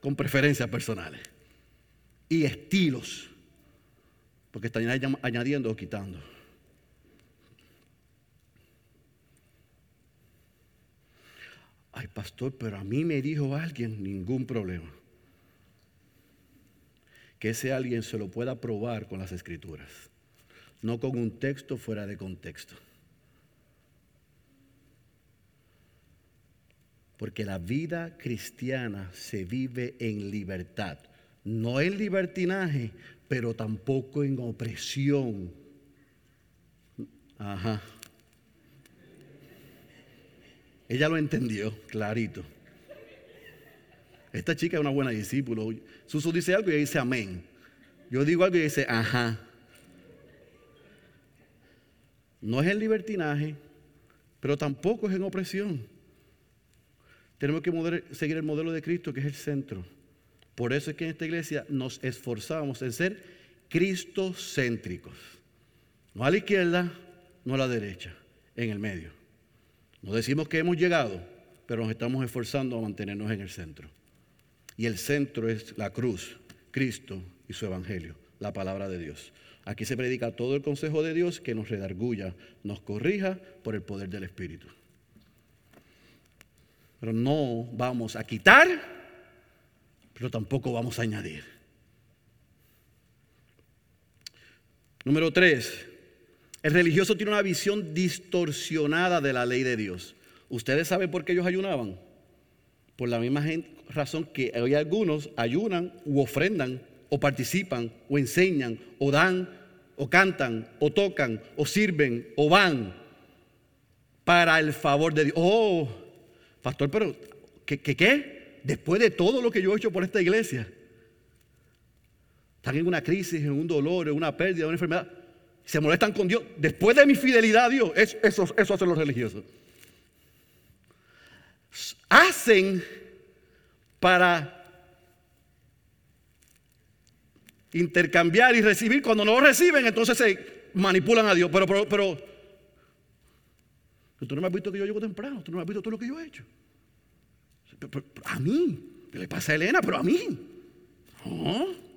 con preferencias personales y estilos. Porque están añadiendo o quitando. Ay, pastor, pero a mí me dijo alguien, ningún problema. Que ese alguien se lo pueda probar con las escrituras, no con un texto fuera de contexto. Porque la vida cristiana se vive en libertad, no en libertinaje, pero tampoco en opresión. Ajá. Ella lo entendió clarito. Esta chica es una buena discípula. Suso dice algo y ella dice amén. Yo digo algo y ella dice ajá. No es el libertinaje, pero tampoco es en opresión. Tenemos que seguir el modelo de Cristo, que es el centro. Por eso es que en esta iglesia nos esforzamos en ser cristocéntricos. No a la izquierda, no a la derecha, en el medio. No decimos que hemos llegado, pero nos estamos esforzando a mantenernos en el centro. Y el centro es la cruz, Cristo y su evangelio, la palabra de Dios. Aquí se predica todo el consejo de Dios que nos redarguya, nos corrija por el poder del Espíritu. Pero no vamos a quitar, pero tampoco vamos a añadir. Número tres, el religioso tiene una visión distorsionada de la ley de Dios. ¿Ustedes saben por qué ellos ayunaban? Por la misma razón que hoy algunos ayunan u ofrendan o participan o enseñan o dan o cantan o tocan o sirven o van para el favor de Dios. Oh, pastor, pero ¿qué, qué, qué? Después de todo lo que yo he hecho por esta iglesia, están en una crisis, en un dolor, en una pérdida, en una enfermedad se molestan con Dios. Después de mi fidelidad a Dios, eso, eso hacen los religiosos. Hacen para intercambiar y recibir. Cuando no lo reciben, entonces se manipulan a Dios. Pero, pero, pero, tú no me has visto que yo llego temprano. Tú no me has visto todo lo que yo he hecho. a mí, le pasa a Elena, pero a mí. No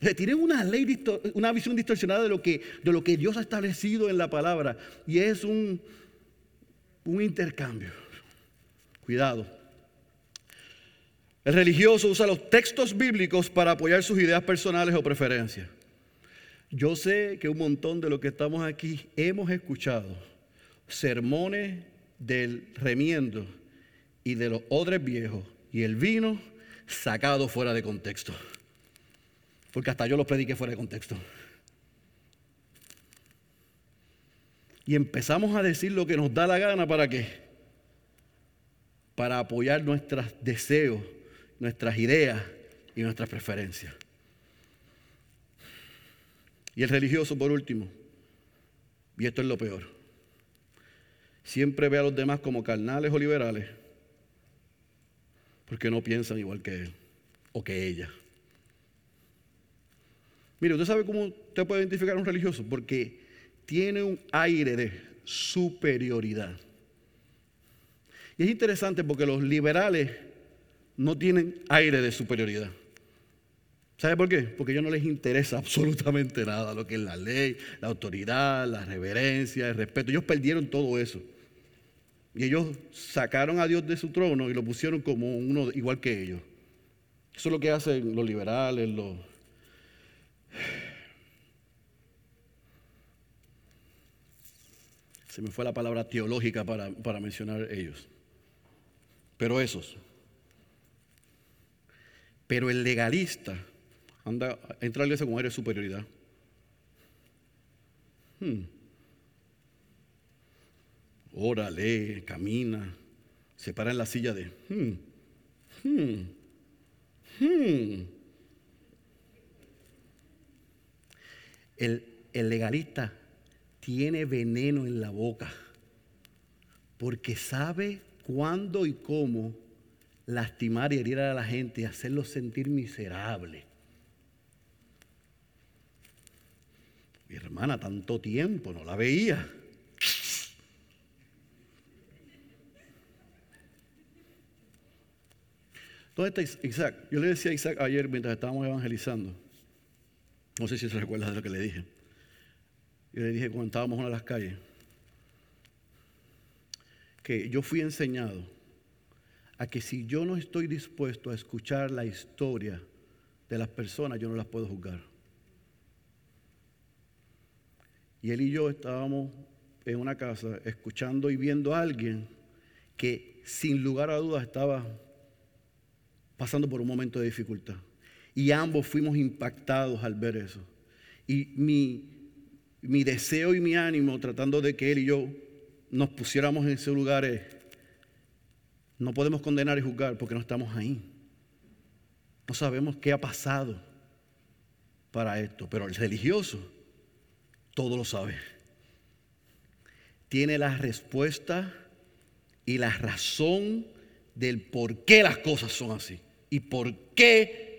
tienen una ley, una visión distorsionada de lo, que, lo Dios ha establecido en la palabra. Y es un, un intercambio. Cuidado. El religioso usa los textos bíblicos para apoyar sus ideas personales o preferencias. Yo sé que un montón de los que estamos aquí hemos escuchado sermones del remiendo y de los odres viejos y el vino sacado fuera de contexto. Porque hasta yo lo prediqué fuera de contexto. Y empezamos a decir lo que nos da la gana para qué? Para apoyar nuestros deseos, nuestras ideas y nuestras preferencias. Y el religioso, por último, y esto es lo peor, siempre ve a los demás como carnales o liberales porque no piensan igual que él o que ella. Mire, ¿usted sabe cómo usted puede identificar a un religioso? Porque tiene un aire de superioridad. Y es interesante porque los liberales no tienen aire de superioridad. ¿Sabe por qué? Porque a ellos no les interesa absolutamente nada lo que es la ley, la autoridad, la reverencia, el respeto. Ellos perdieron todo eso. Y ellos sacaron a Dios de su trono y lo pusieron como uno igual que ellos. Eso es lo que hacen los liberales, los se me fue la palabra teológica para, mencionar ellos. Pero esos. Pero el legalista anda, entra a la iglesia con aire de superioridad. Hmm. Ora, lee, camina, se para en la silla de... Hmm, hmm, hmm. El, legalista tiene veneno en la boca porque sabe cuándo y cómo lastimar y herir a la gente y hacerlos sentir miserables. Mi hermana, tanto tiempo, no la veía. ¿Dónde está Isaac? Yo le decía a Isaac ayer mientras estábamos evangelizando. No sé si se recuerda de lo que le dije. Yo le dije cuando estábamos en una de las calles que yo fui enseñado a que si yo no estoy dispuesto a escuchar la historia de las personas, yo no las puedo juzgar. Y él y yo estábamos en una casa escuchando y viendo a alguien que sin lugar a dudas estaba pasando por un momento de dificultad. Y ambos fuimos impactados al ver eso. Y mi, deseo y mi ánimo tratando de que él y yo nos pusiéramos en ese lugar es, no podemos condenar y juzgar porque no estamos ahí. No sabemos qué ha pasado para esto, pero el religioso todo lo sabe. Tiene la respuesta y la razón del por qué las cosas son así. Y por qué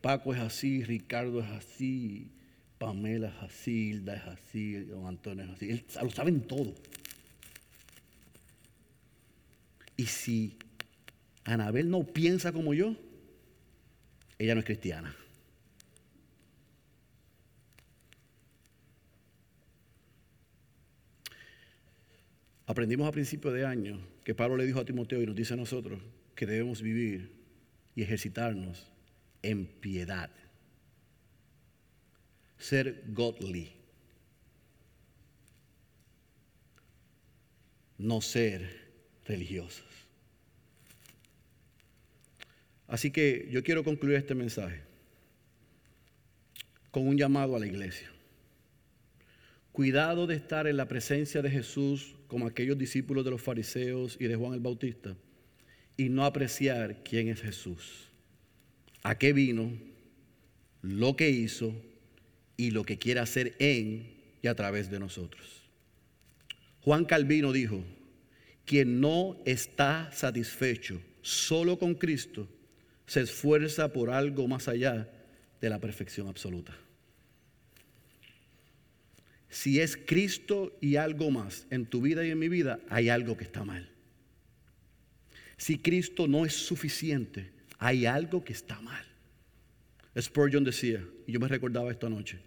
Paco es así, Ricardo es así, Pamela es así, Hilda es así, don Antonio es así. Él lo saben todo. Y si Anabel no piensa como yo, ella no es cristiana. Aprendimos a principio de año que Pablo le dijo a Timoteo y nos dice a nosotros que debemos vivir y ejercitarnos en piedad. Ser godly. No ser religiosos. Así que yo quiero concluir este mensaje con un llamado a la iglesia. Cuidado de estar en la presencia de Jesús como aquellos discípulos de los fariseos y de Juan el Bautista y no apreciar quién es Jesús, a qué vino, lo que hizo y lo que quiere hacer en y a través de nosotros. Juan Calvino dijo, quien no está satisfecho solo con Cristo, se esfuerza por algo más allá de la perfección absoluta si es Cristo y algo más en tu vida y en mi vida, hay algo que está mal. Si Cristo no es suficiente, hay algo que está mal. Spurgeon decía, y yo me recordaba esta noche,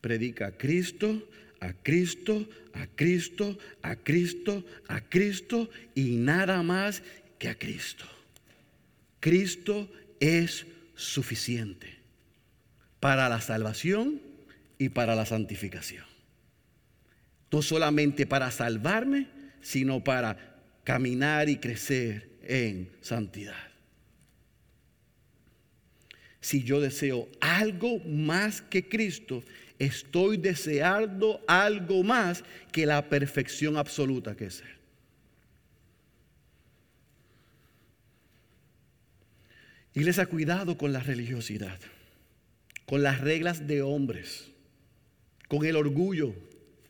predica a Cristo, a Cristo, a Cristo, a Cristo, a Cristo y nada más que a Cristo. Cristo es suficiente para la salvación y para la santificación no solamente para salvarme, sino para caminar y crecer en santidad. Si yo deseo algo más que Cristo, estoy deseando algo más que la perfección absoluta que es Él. Iglesia, cuidado con la religiosidad, con las reglas de hombres, con el orgullo,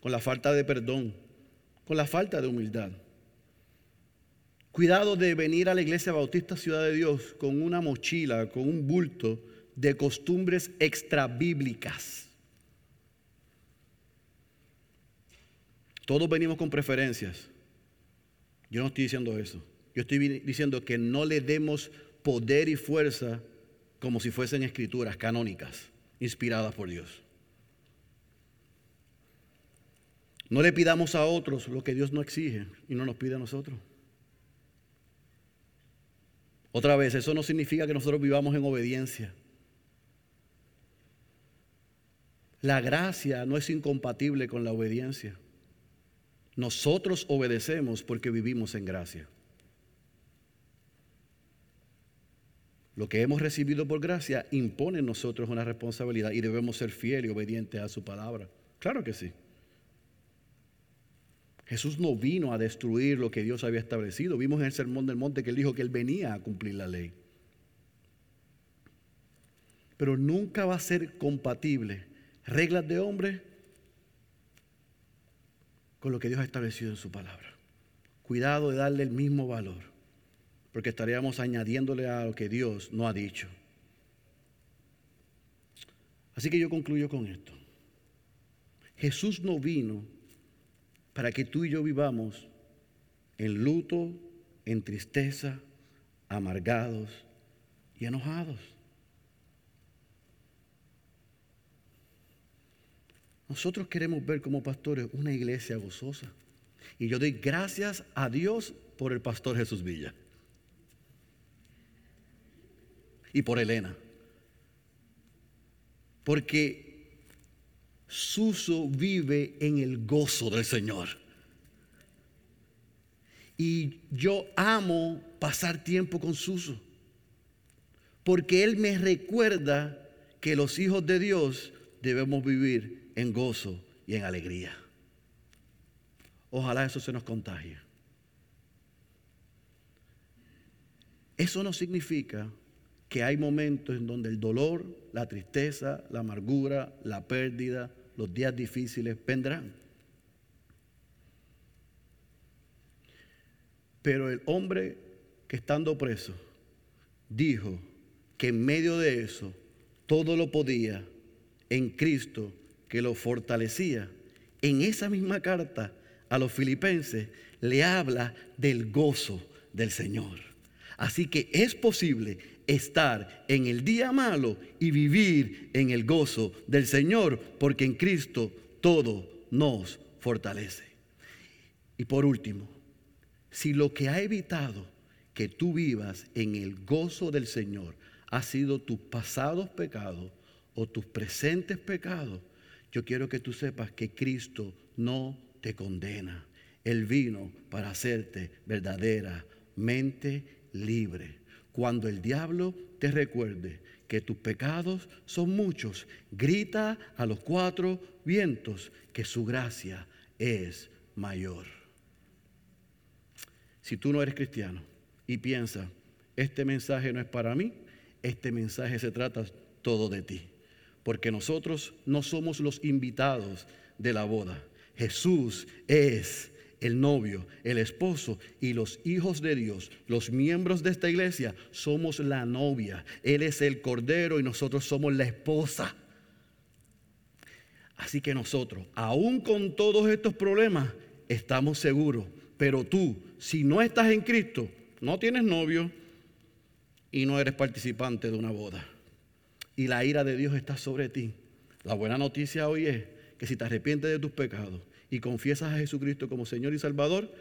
con la falta de perdón, con la falta de humildad. Cuidado de venir a la iglesia bautista Ciudad de Dios con una mochila, con un bulto de costumbres extra bíblicas. Todos venimos con preferencias. Yo no estoy diciendo eso. Yo estoy diciendo que no le demos poder y fuerza como si fuesen escrituras canónicas, inspiradas por Dios. No le pidamos a otros lo que Dios no exige y no nos pide a nosotros. Otra vez, eso no significa que nosotros vivamos en obediencia. La gracia no es incompatible con la obediencia. Nosotros obedecemos porque vivimos en gracia. Lo que hemos recibido por gracia impone en nosotros una responsabilidad y debemos ser fieles y obedientes a su palabra. Claro que sí. Jesús no vino a destruir lo que Dios había establecido. Vimos en el Sermón del Monte que él dijo que él venía a cumplir la ley. Pero nunca va a ser compatible reglas de hombre con lo que Dios ha establecido en su palabra. Cuidado de darle el mismo valor, porque estaríamos añadiéndole a lo que Dios no ha dicho. Así que yo concluyo con esto. Jesús no vino para que tú y yo vivamos en luto, en tristeza, amargados y enojados. Nosotros queremos ver como pastores una iglesia gozosa. Y yo doy gracias a Dios por el pastor Jesús Villa. Y por Elena. Porque Suso vive en el gozo del Señor. Y yo amo pasar tiempo con Suso. Porque él me recuerda que los hijos de Dios debemos vivir en gozo y en alegría. Ojalá eso se nos contagie. Eso no significa que hay momentos en donde el dolor, la tristeza, la amargura, la pérdida, los días difíciles vendrán. Pero el hombre que estando preso dijo que en medio de eso todo lo podía en Cristo que lo fortalecía. En esa misma carta a los filipenses le habla del gozo del Señor. Así que es posible estar en el día malo y vivir en el gozo del Señor, porque en Cristo todo nos fortalece. Y por último, si lo que ha evitado que tú vivas en el gozo del Señor ha sido tus pasados pecados o tus presentes pecados, yo quiero que tú sepas que Cristo no te condena. Él vino para hacerte verdaderamente libre. Cuando el diablo te recuerde que tus pecados son muchos, grita a los cuatro vientos que su gracia es mayor. Si tú no eres cristiano y piensas, este mensaje no es para mí, este mensaje se trata todo de ti porque nosotros no somos los invitados de la boda. Jesús es el novio, el esposo y los hijos de Dios, los miembros de esta iglesia, somos la novia. Él es el cordero y nosotros somos la esposa. Así que nosotros, aún con todos estos problemas, estamos seguros. Pero tú, si no estás en Cristo, no tienes novio y no eres participante de una boda y la ira de Dios está sobre ti. La buena noticia hoy es que si te arrepientes de tus pecados y confiesas a Jesucristo como Señor y Salvador,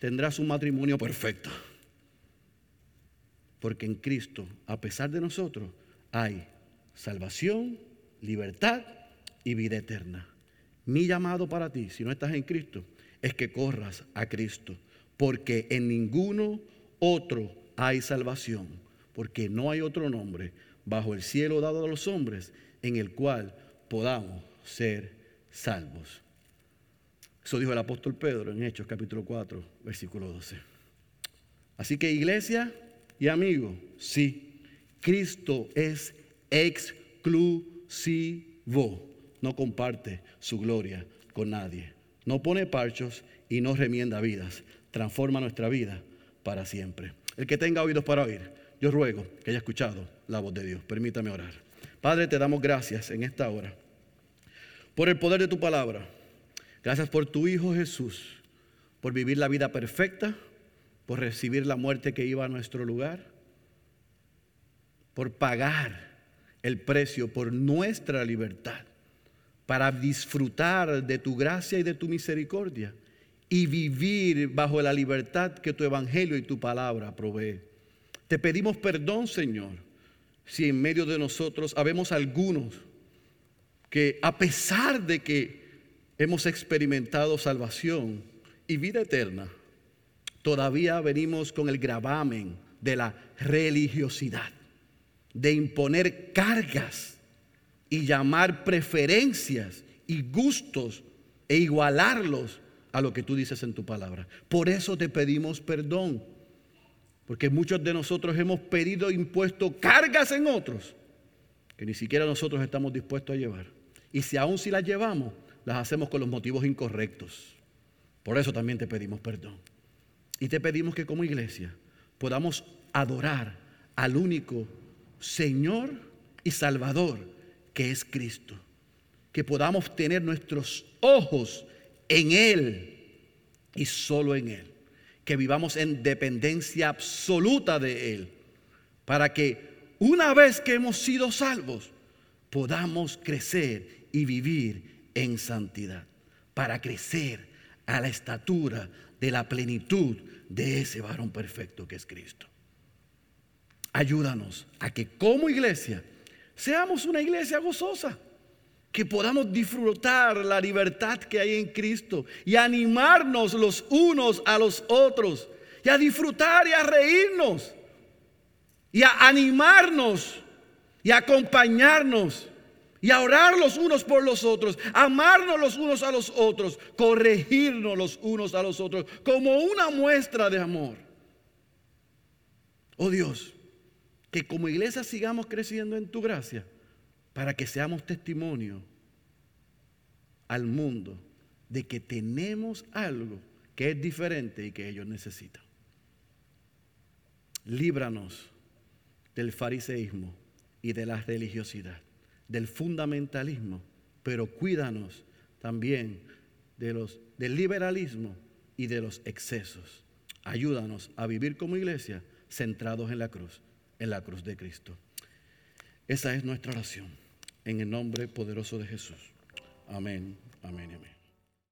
tendrás un matrimonio perfecto. Porque en Cristo, a pesar de nosotros, hay salvación, libertad y vida eterna. Mi llamado para ti, si no estás en Cristo, es que corras a Cristo, porque en ninguno otro hay salvación, porque no hay otro nombre bajo el cielo dado a los hombres, en el cual podamos ser salvos. Eso dijo el apóstol Pedro en Hechos capítulo 4, versículo 12. Así que iglesia y amigo, sí, Cristo es exclusivo, no comparte su gloria con nadie, no pone parchos y no remienda vidas, transforma nuestra vida para siempre. El que tenga oídos para oír, yo ruego que haya escuchado la voz de Dios. Permítame orar. Padre, te damos gracias en esta hora por el poder de tu palabra. Gracias por tu Hijo Jesús, por vivir la vida perfecta, por recibir la muerte que iba a nuestro lugar, por pagar el precio por nuestra libertad, para disfrutar de tu gracia y de tu misericordia y vivir bajo la libertad que tu evangelio y tu palabra provee. Te pedimos perdón, Señor, si en medio de nosotros habemos algunos que a pesar de que hemos experimentado salvación y vida eterna, todavía venimos con el gravamen de la religiosidad, de imponer cargas y llamar preferencias y gustos e igualarlos a lo que tú dices en tu palabra. Por eso te pedimos perdón. Porque muchos de nosotros hemos pedido impuesto cargas en otros que ni siquiera nosotros estamos dispuestos a llevar. Y si aún si las llevamos, las hacemos con los motivos incorrectos. Por eso también te pedimos perdón. Y te pedimos que como iglesia podamos adorar al único Señor y Salvador que es Cristo. Que podamos tener nuestros ojos en Él y solo en Él. Que vivamos en dependencia absoluta de Él. Para que una vez que hemos sido salvos, podamos crecer y vivir en santidad. Para crecer a la estatura de la plenitud de ese varón perfecto que es Cristo. Ayúdanos a que como iglesia seamos una iglesia gozosa que podamos disfrutar la libertad que hay en Cristo y animarnos los unos a los otros y a disfrutar y a reírnos y a animarnos y a acompañarnos y a orar los unos por los otros, amarnos los unos a los otros, corregirnos los unos a los otros como una muestra de amor. Oh Dios, que como iglesia sigamos creciendo en tu gracia para que seamos testimonio al mundo de que tenemos algo que es diferente y que ellos necesitan. Líbranos del fariseísmo y de la religiosidad, del fundamentalismo, pero cuídanos también de los, del liberalismo y de los excesos. Ayúdanos a vivir como iglesia centrados en la cruz, en la cruz de Cristo. Esa es nuestra oración, en el nombre poderoso de Jesús. Amén, amén, amén.